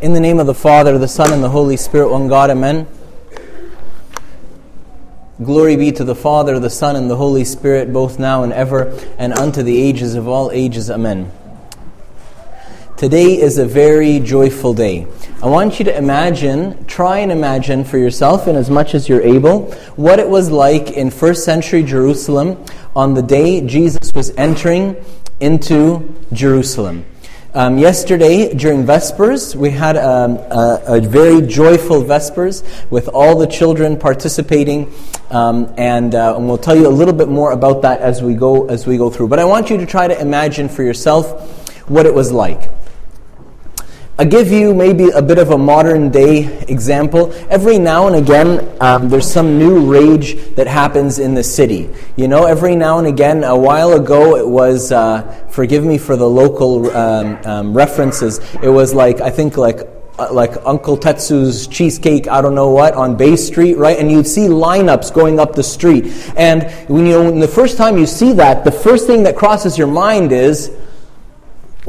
In the name of the Father, the Son, and the Holy Spirit, one God, Amen. Glory be to the Father, the Son, and the Holy Spirit, both now and ever, and unto the ages of all ages. Amen. Today is a very joyful day. I want you to imagine, try and imagine for yourself, in as much as you're able, what it was like in first century Jerusalem on the day Jesus was entering into Jerusalem. Um, yesterday, during Vespers, we had um, a, a, very joyful Vespers with all the children participating, um, and, uh, and, we'll tell you a little bit more about that as we go as we go through. But I want you to try to imagine for yourself what it was like. I'll give you maybe a bit of a modern day example. Every now and again, um, there's some new rage that happens in the city. You know, every now and again, a while ago, it was, uh, forgive me for the local um, um, references, it was like, I think like uh, like Uncle Tetsu's cheesecake, I don't know what, on Bay Street, right? And you'd see lineups going up the street. And when you when the first time you see that, the first thing that crosses your mind is,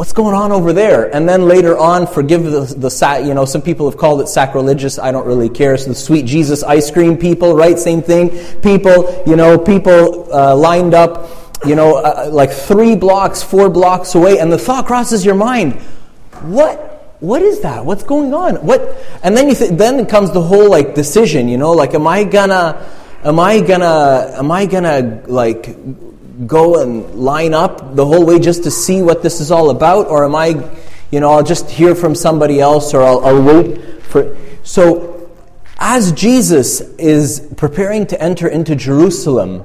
what's going on over there? And then later on, forgive the, the you know, some people have called it sacrilegious. I don't really care. So the sweet Jesus ice cream people, right? Same thing. People, you know, people uh, lined up, you know, uh, uh, like three blocks, four blocks away, and the thought crosses your mind, what? What is that? What's going on? What? And then you th- then comes the whole like decision, you know, like am I gonna, am I gonna, am I gonna like go and line up the whole way just to see what this is all about? Or am I, you know, I'll just hear from somebody else or I'll, I'll wait for. So, as Jesus is preparing to enter into Jerusalem,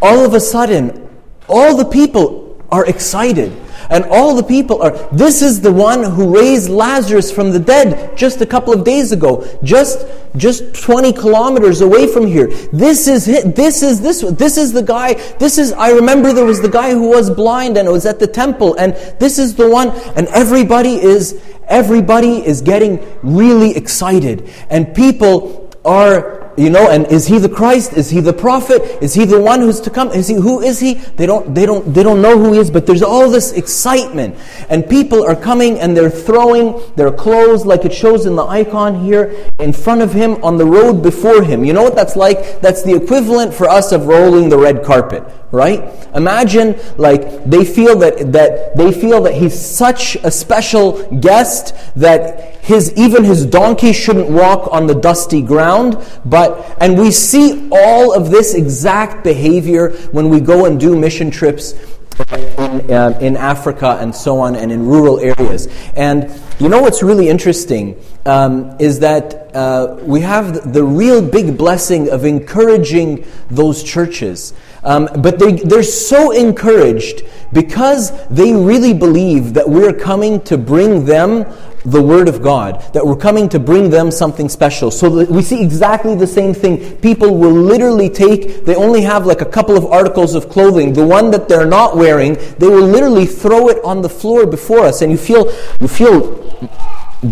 all of a sudden, all the people are excited. And all the people are, this is the one who raised Lazarus from the dead just a couple of days ago, just, just 20 kilometers away from here. This is it. This is this, this is the guy. This is, I remember there was the guy who was blind and was at the temple and this is the one. And everybody is, everybody is getting really excited. And people are you know, and is he the Christ? Is he the prophet? Is he the one who's to come? Is he who is he? They don't they don't they don't know who he is, but there's all this excitement. And people are coming and they're throwing their clothes like it shows in the icon here in front of him on the road before him. You know what that's like? That's the equivalent for us of rolling the red carpet, right? Imagine like they feel that that they feel that he's such a special guest that his, even his donkey shouldn't walk on the dusty ground, but, and we see all of this exact behavior when we go and do mission trips in, uh, in, Africa and so on, and in rural areas. And you know what's really interesting um, is that uh, we have the real big blessing of encouraging those churches. Um, but they, they're so encouraged because they really believe that we're coming to bring them the Word of God, that we're coming to bring them something special. So we see exactly the same thing. People will literally take, they only have like a couple of articles of clothing. The one that they're not wearing, they will literally throw it on the floor before us. And you feel, you feel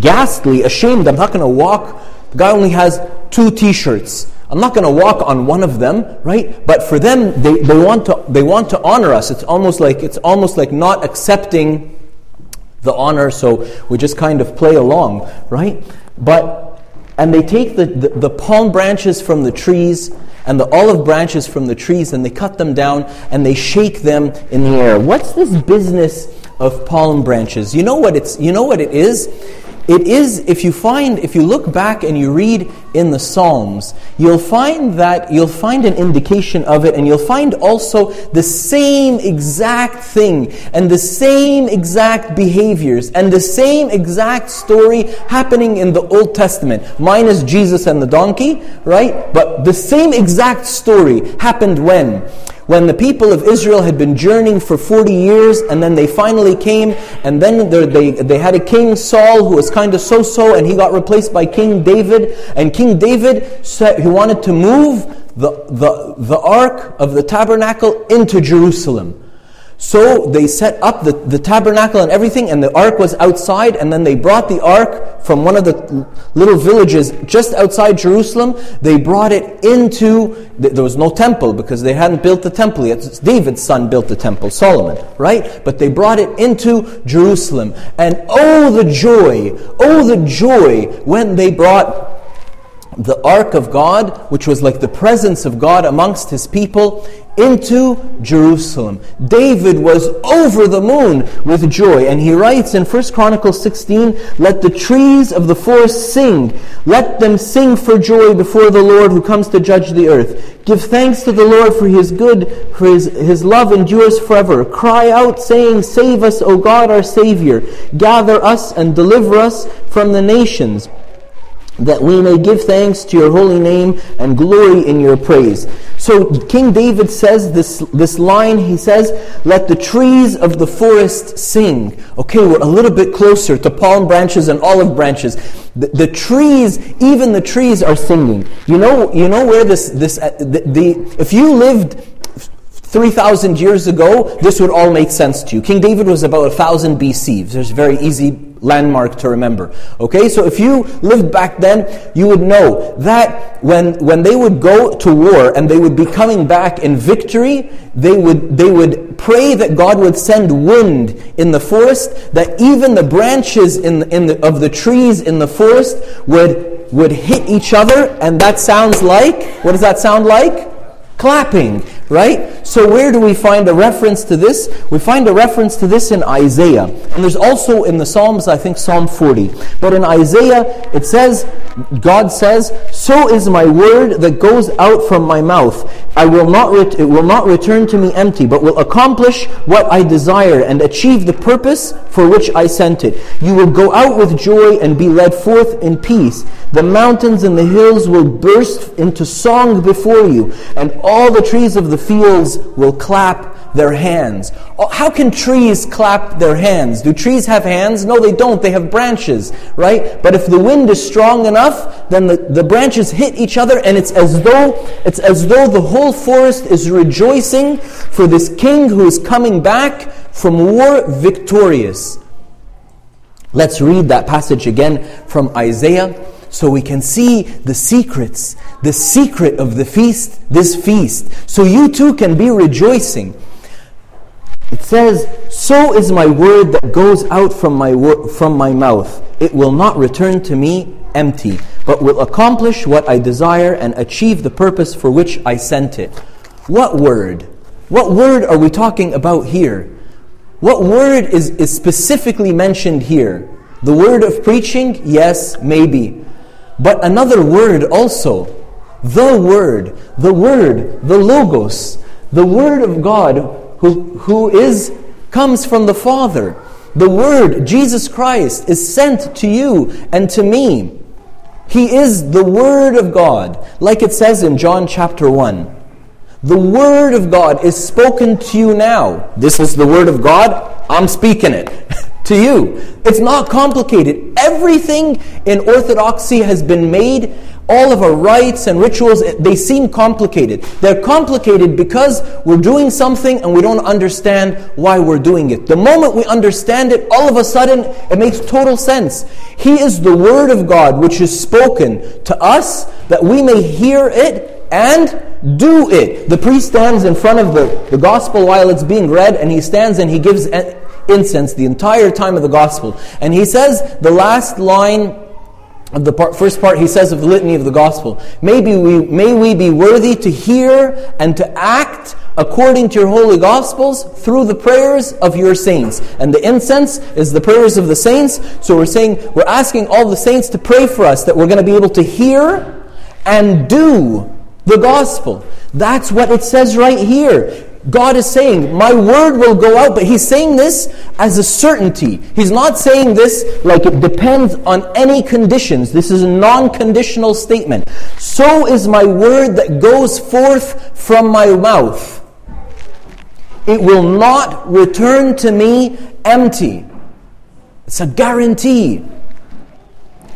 ghastly, ashamed. I'm not going to walk. The guy only has two t shirts. I'm not going to walk on one of them, right? But for them, they, they, want to, they want to honor us. It's almost like, it's almost like not accepting the honor, so we just kind of play along, right? But, and they take the, the, the palm branches from the trees and the olive branches from the trees and they cut them down and they shake them in the air. What's this business of palm branches? You know what it's, you know what it is? It is, if you find, if you look back and you read in the Psalms, you'll find that, you'll find an indication of it, and you'll find also the same exact thing, and the same exact behaviors, and the same exact story happening in the Old Testament, minus Jesus and the donkey, right? But the same exact story happened when? When the people of Israel had been journeying for 40 years and then they finally came and then they, they had a king Saul who was kind of so-so and he got replaced by King David and King David said he wanted to move the, the, the ark of the tabernacle into Jerusalem. So they set up the, the tabernacle and everything, and the ark was outside, and then they brought the ark from one of the little villages just outside Jerusalem. They brought it into, there was no temple because they hadn't built the temple yet. David's son built the temple, Solomon, right? But they brought it into Jerusalem. And oh, the joy, oh, the joy when they brought the ark of God, which was like the presence of God amongst his people, into Jerusalem. David was over the moon with joy. And he writes in 1 Chronicles 16, Let the trees of the forest sing. Let them sing for joy before the Lord who comes to judge the earth. Give thanks to the Lord for his good, for his, his love endures forever. Cry out, saying, Save us, O God, our Savior. Gather us and deliver us from the nations that we may give thanks to your holy name and glory in your praise. So King David says this, this line, he says, Let the trees of the forest sing. Okay, we're a little bit closer to palm branches and olive branches. The, the trees, even the trees are singing. You know, you know where this, this uh, the, the if you lived 3,000 years ago, this would all make sense to you. King David was about 1,000 BC. There's very easy landmark to remember. Okay, so if you lived back then, you would know that when, when they would go to war and they would be coming back in victory, they would, they would pray that God would send wind in the forest, that even the branches in, in the, of the trees in the forest would, would hit each other, and that sounds like, what does that sound like? Clapping, right? So, where do we find a reference to this? We find a reference to this in Isaiah. And there's also in the Psalms, I think Psalm 40. But in Isaiah, it says, God says, So is my word that goes out from my mouth. I will not ret- it will not return to me empty, but will accomplish what I desire and achieve the purpose for which I sent it. You will go out with joy and be led forth in peace. The mountains and the hills will burst into song before you, and all the trees of the fields will clap their hands. Oh, how can trees clap their hands? Do trees have hands? No, they don't. They have branches, right? But if the wind is strong enough, then the, the branches hit each other, and it's as though it's as though the whole forest is rejoicing for this king who is coming back from war victorious. Let's read that passage again from Isaiah so we can see the secrets, the secret of the feast, this feast, so you too can be rejoicing. It says, So is my word that goes out from my, wor- from my mouth. It will not return to me empty, but will accomplish what I desire and achieve the purpose for which I sent it. What word? What word are we talking about here? What word is, is specifically mentioned here? The word of preaching? Yes, maybe. But another word also, the Word, the Word, the Logos, the Word of God who, who is, comes from the Father. The Word, Jesus Christ, is sent to you and to me. He is the Word of God, like it says in John chapter 1. The Word of God is spoken to you now. This is the Word of God. I'm speaking it. to you. It's not complicated. Everything in orthodoxy has been made. All of our rites and rituals, they seem complicated. They're complicated because we're doing something and we don't understand why we're doing it. The moment we understand it, all of a sudden, it makes total sense. He is the Word of God which is spoken to us that we may hear it and do it. The priest stands in front of the, the gospel while it's being read, and he stands and he gives incense the entire time of the gospel. And he says the last line of the part, first part he says of the litany of the gospel Maybe we, may we be worthy to hear and to act according to your holy gospels through the prayers of your saints. And the incense is the prayers of the saints. So we're saying we're asking all the saints to pray for us that we're going to be able to hear and do the gospel. That's what it says right here God is saying, My word will go out, but He's saying this as a certainty. He's not saying this like it depends on any conditions. This is a non conditional statement. So is my word that goes forth from my mouth. It will not return to me empty. It's a guarantee.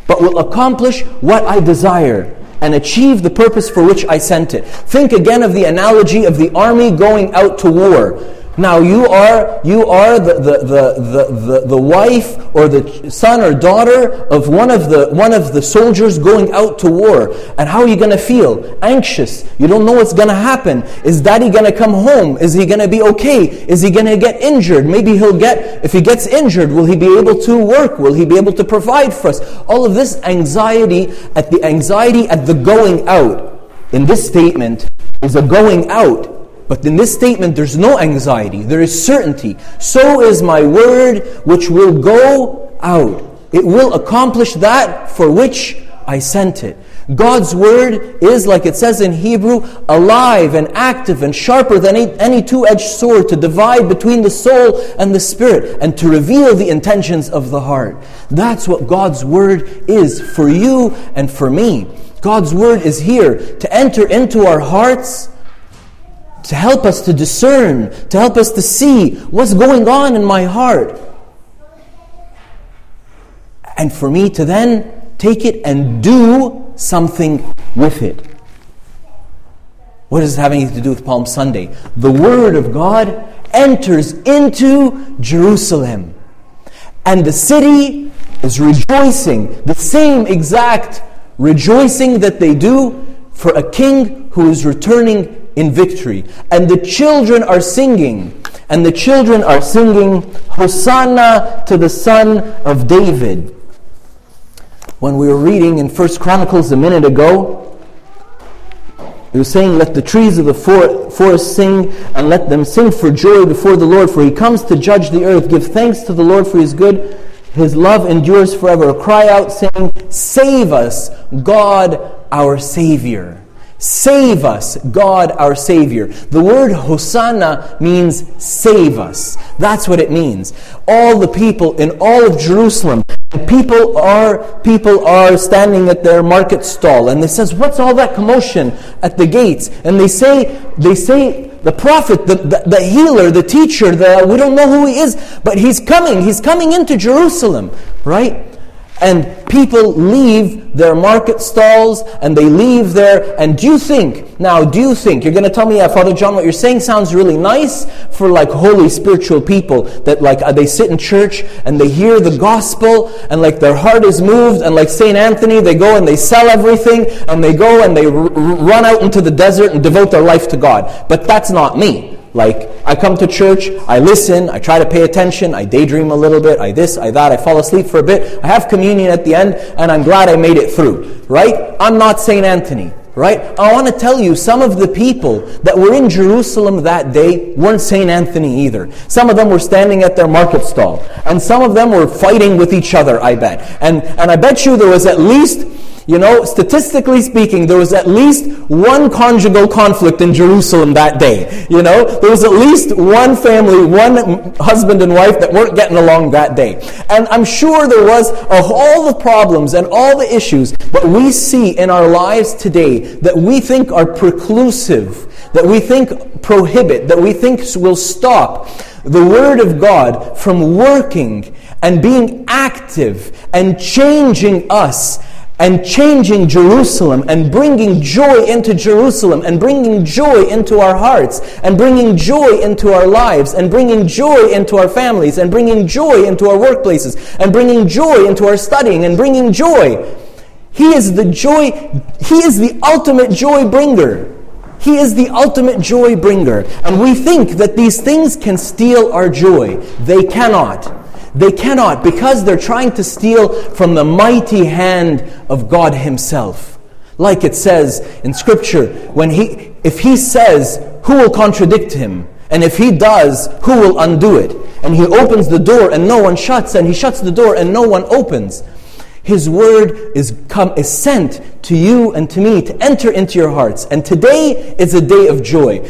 But will accomplish what I desire and achieve the purpose for which I sent it. Think again of the analogy of the army going out to war. Now you are you are the, the, the, the, the, wife or the son or daughter of one of the one of the soldiers going out to war. And how are you gonna feel? Anxious. You don't know what's gonna happen. Is daddy gonna come home? Is he gonna be okay? Is he gonna get injured? Maybe he'll get if he gets injured, will he be able to work? Will he be able to provide for us? All of this anxiety at the anxiety at the going out in this statement is a going out but in this statement, there's no anxiety, there is certainty. So is my word which will go out. It will accomplish that for which I sent it. God's word is, like it says in Hebrew, alive and active and sharper than any, two edged sword to divide between the soul and the spirit and to reveal the intentions of the heart. That's what God's word is for you and for me. God's word is here to enter into our hearts to help us to discern, to help us to see what's going on in my heart. And for me to then take it and do something with it. What does it have anything to do with Palm Sunday? The Word of God enters into Jerusalem. And the city is rejoicing, the same exact rejoicing that they do for a king who is returning in victory. And the children are singing. And the children are singing, Hosanna to the Son of David. When we were reading in First Chronicles a minute ago, it was saying, Let the trees of the forest sing, and let them sing for joy before the Lord, for he comes to judge the earth. Give thanks to the Lord for his good. His love endures forever. Cry out, saying, Save us, God our Savior. Save us, God our Savior. The word Hosanna means save us. That's what it means. All the people in all of Jerusalem, people are people are standing at their market stall and they says, What's all that commotion at the gates? And they say they say the prophet, the, the, the healer, the teacher, the we don't know who he is, but he's coming, he's coming into Jerusalem, right? And people leave their market stalls and they leave there. And do you think, now, do you think, you're going to tell me, yeah, Father John, what you're saying sounds really nice for like holy spiritual people that like uh, they sit in church and they hear the gospel and like their heart is moved. And like St. Anthony, they go and they sell everything and they go and they r- run out into the desert and devote their life to God. But that's not me. Like, I come to church, I listen, I try to pay attention, I daydream a little bit, I this, I that, I fall asleep for a bit, I have communion at the end, and I'm glad I made it through. Right? I'm not St. Anthony. Right? I want to tell you, some of the people that were in Jerusalem that day weren't St. Anthony either. Some of them were standing at their market stall. And some of them were fighting with each other, I bet. And, and I bet you there was at least you know, statistically speaking, there was at least one conjugal conflict in Jerusalem that day. You know, there was at least one family, one husband and wife that weren't getting along that day. And I'm sure there was all the problems and all the issues that we see in our lives today that we think are preclusive, that we think prohibit, that we think will stop the Word of God from working and being active and changing us and changing Jerusalem and bringing joy into Jerusalem and bringing joy into our hearts and bringing joy into our lives and bringing joy into our families and bringing joy into our workplaces and bringing joy into our studying and bringing joy. He is the joy, He is the ultimate joy bringer. He is the ultimate joy bringer. And we think that these things can steal our joy. They cannot. They cannot because they're trying to steal from the mighty hand of God Himself. Like it says in Scripture, when he, if He says, who will contradict Him? And if He does, who will undo it? And He opens the door and no one shuts, and He shuts the door and no one opens. His word is come is sent to you and to me to enter into your hearts. And today is a day of joy.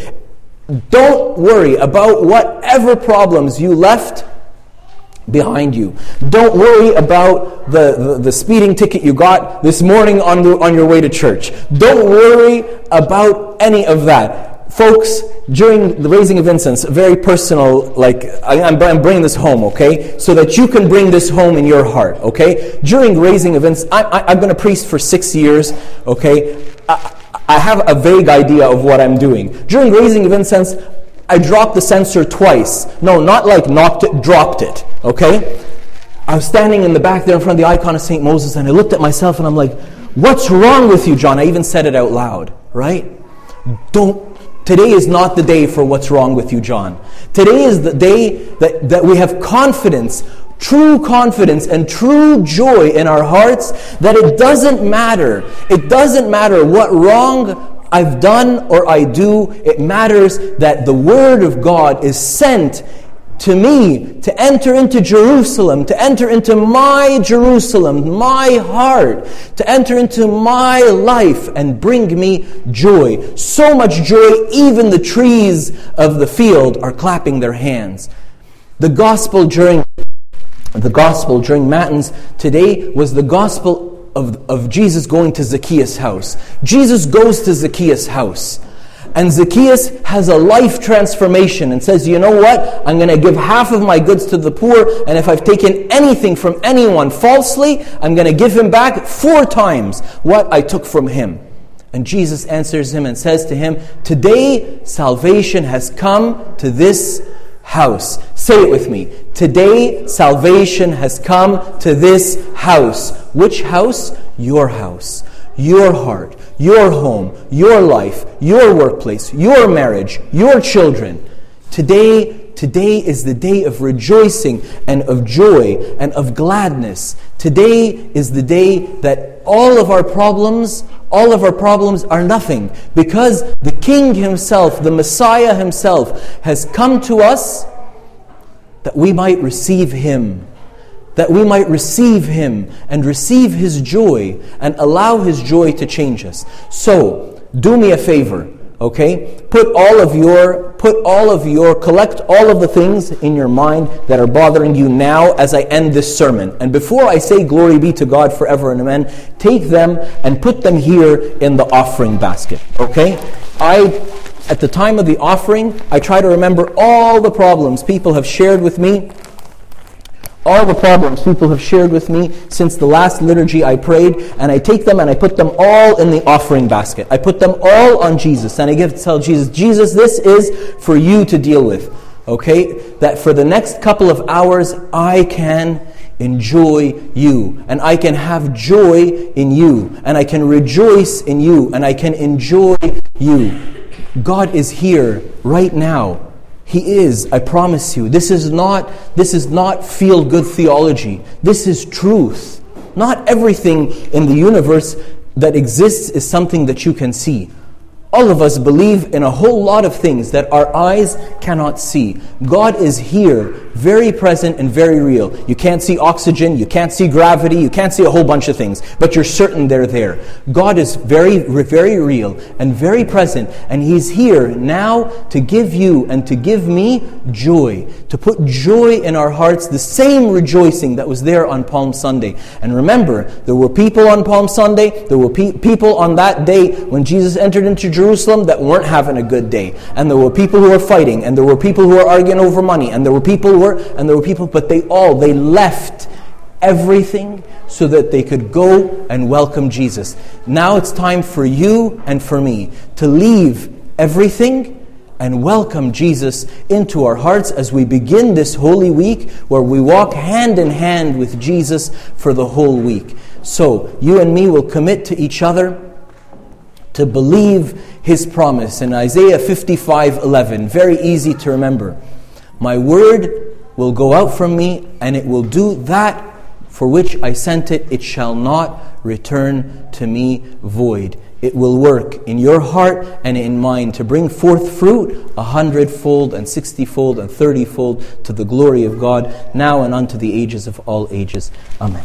Don't worry about whatever problems you left behind you. Don't worry about the, the, the, speeding ticket you got this morning on, the, on your way to church. Don't worry about any of that. Folks, during the raising of incense, very personal, like, I, am I'm bringing this home, okay? So that you can bring this home in your heart, okay? During raising of incense, I, I, I've been a priest for six years, okay? I, I have a vague idea of what I'm doing. During raising of incense, I dropped the censer twice. No, not like knocked it, dropped it, okay? I was standing in the back there in front of the icon of St. Moses and I looked at myself and I'm like, what's wrong with you, John? I even said it out loud, right? Don't Today is not the day for what's wrong with you, John. Today is the day that, that we have confidence, true confidence, and true joy in our hearts that it doesn't matter. It doesn't matter what wrong I've done or I do. It matters that the Word of God is sent to me to enter into Jerusalem, to enter into my Jerusalem, my heart, to enter into my life and bring me joy. So much joy, even the trees of the field are clapping their hands. The gospel during the gospel during Matins today was the gospel of, of Jesus going to Zacchaeus' house. Jesus goes to Zacchaeus' house. And Zacchaeus has a life transformation and says, You know what? I'm going to give half of my goods to the poor, and if I've taken anything from anyone falsely, I'm going to give him back four times what I took from him. And Jesus answers him and says to him, Today salvation has come to this house. Say it with me. Today salvation has come to this house. Which house? Your house your heart, your home, your life, your workplace, your marriage, your children. Today, today is the day of rejoicing and of joy and of gladness. Today is the day that all of our problems, all of our problems are nothing because the King himself, the Messiah himself, has come to us that we might receive him that we might receive Him and receive His joy and allow His joy to change us. So, do me a favor, okay? Put all of your, put all of your, collect all of the things in your mind that are bothering you now as I end this sermon. And before I say glory be to God forever and amen, take them and put them here in the offering basket, okay? I at the time of the offering, I try to remember all the problems people have shared with me all the problems people have shared with me since the last liturgy I prayed, and I take them and I put them all in the offering basket. I put them all on Jesus, and I give tell Jesus, Jesus, this is for you to deal with. Okay? That for the next couple of hours, I can enjoy you, and I can have joy in you, and I can rejoice in you, and I can enjoy you. God is here right now he is, I promise you. This is not, this is not feel good theology. This is truth. Not everything in the universe that exists is something that you can see. All of us believe in a whole lot of things that our eyes cannot see. God is here, very present and very real. You can't see oxygen, you can't see gravity, you can't see a whole bunch of things, but you're certain they're there. God is very, very real and very present, and He's here now to give you and to give me joy, to put joy in our hearts, the same rejoicing that was there on Palm Sunday. And remember, there were people on Palm Sunday, there were pe- people on that day when Jesus entered into Jerusalem that weren't having a good day. And there were people who were fighting, and there were people who were arguing over money, and there were people who were, and there were people, but they all, they left everything so that they could go and welcome Jesus. Now it's time for you and for me to leave everything and welcome Jesus into our hearts as we begin this Holy Week where we walk hand in hand with Jesus for the whole week. So, you and me will commit to each other to believe his promise in Isaiah 55 11. Very easy to remember. My word will go out from me, and it will do that for which I sent it. It shall not return to me void. It will work in your heart and in mine to bring forth fruit a hundredfold and sixtyfold and thirtyfold to the glory of God, now and unto the ages of all ages. Amen.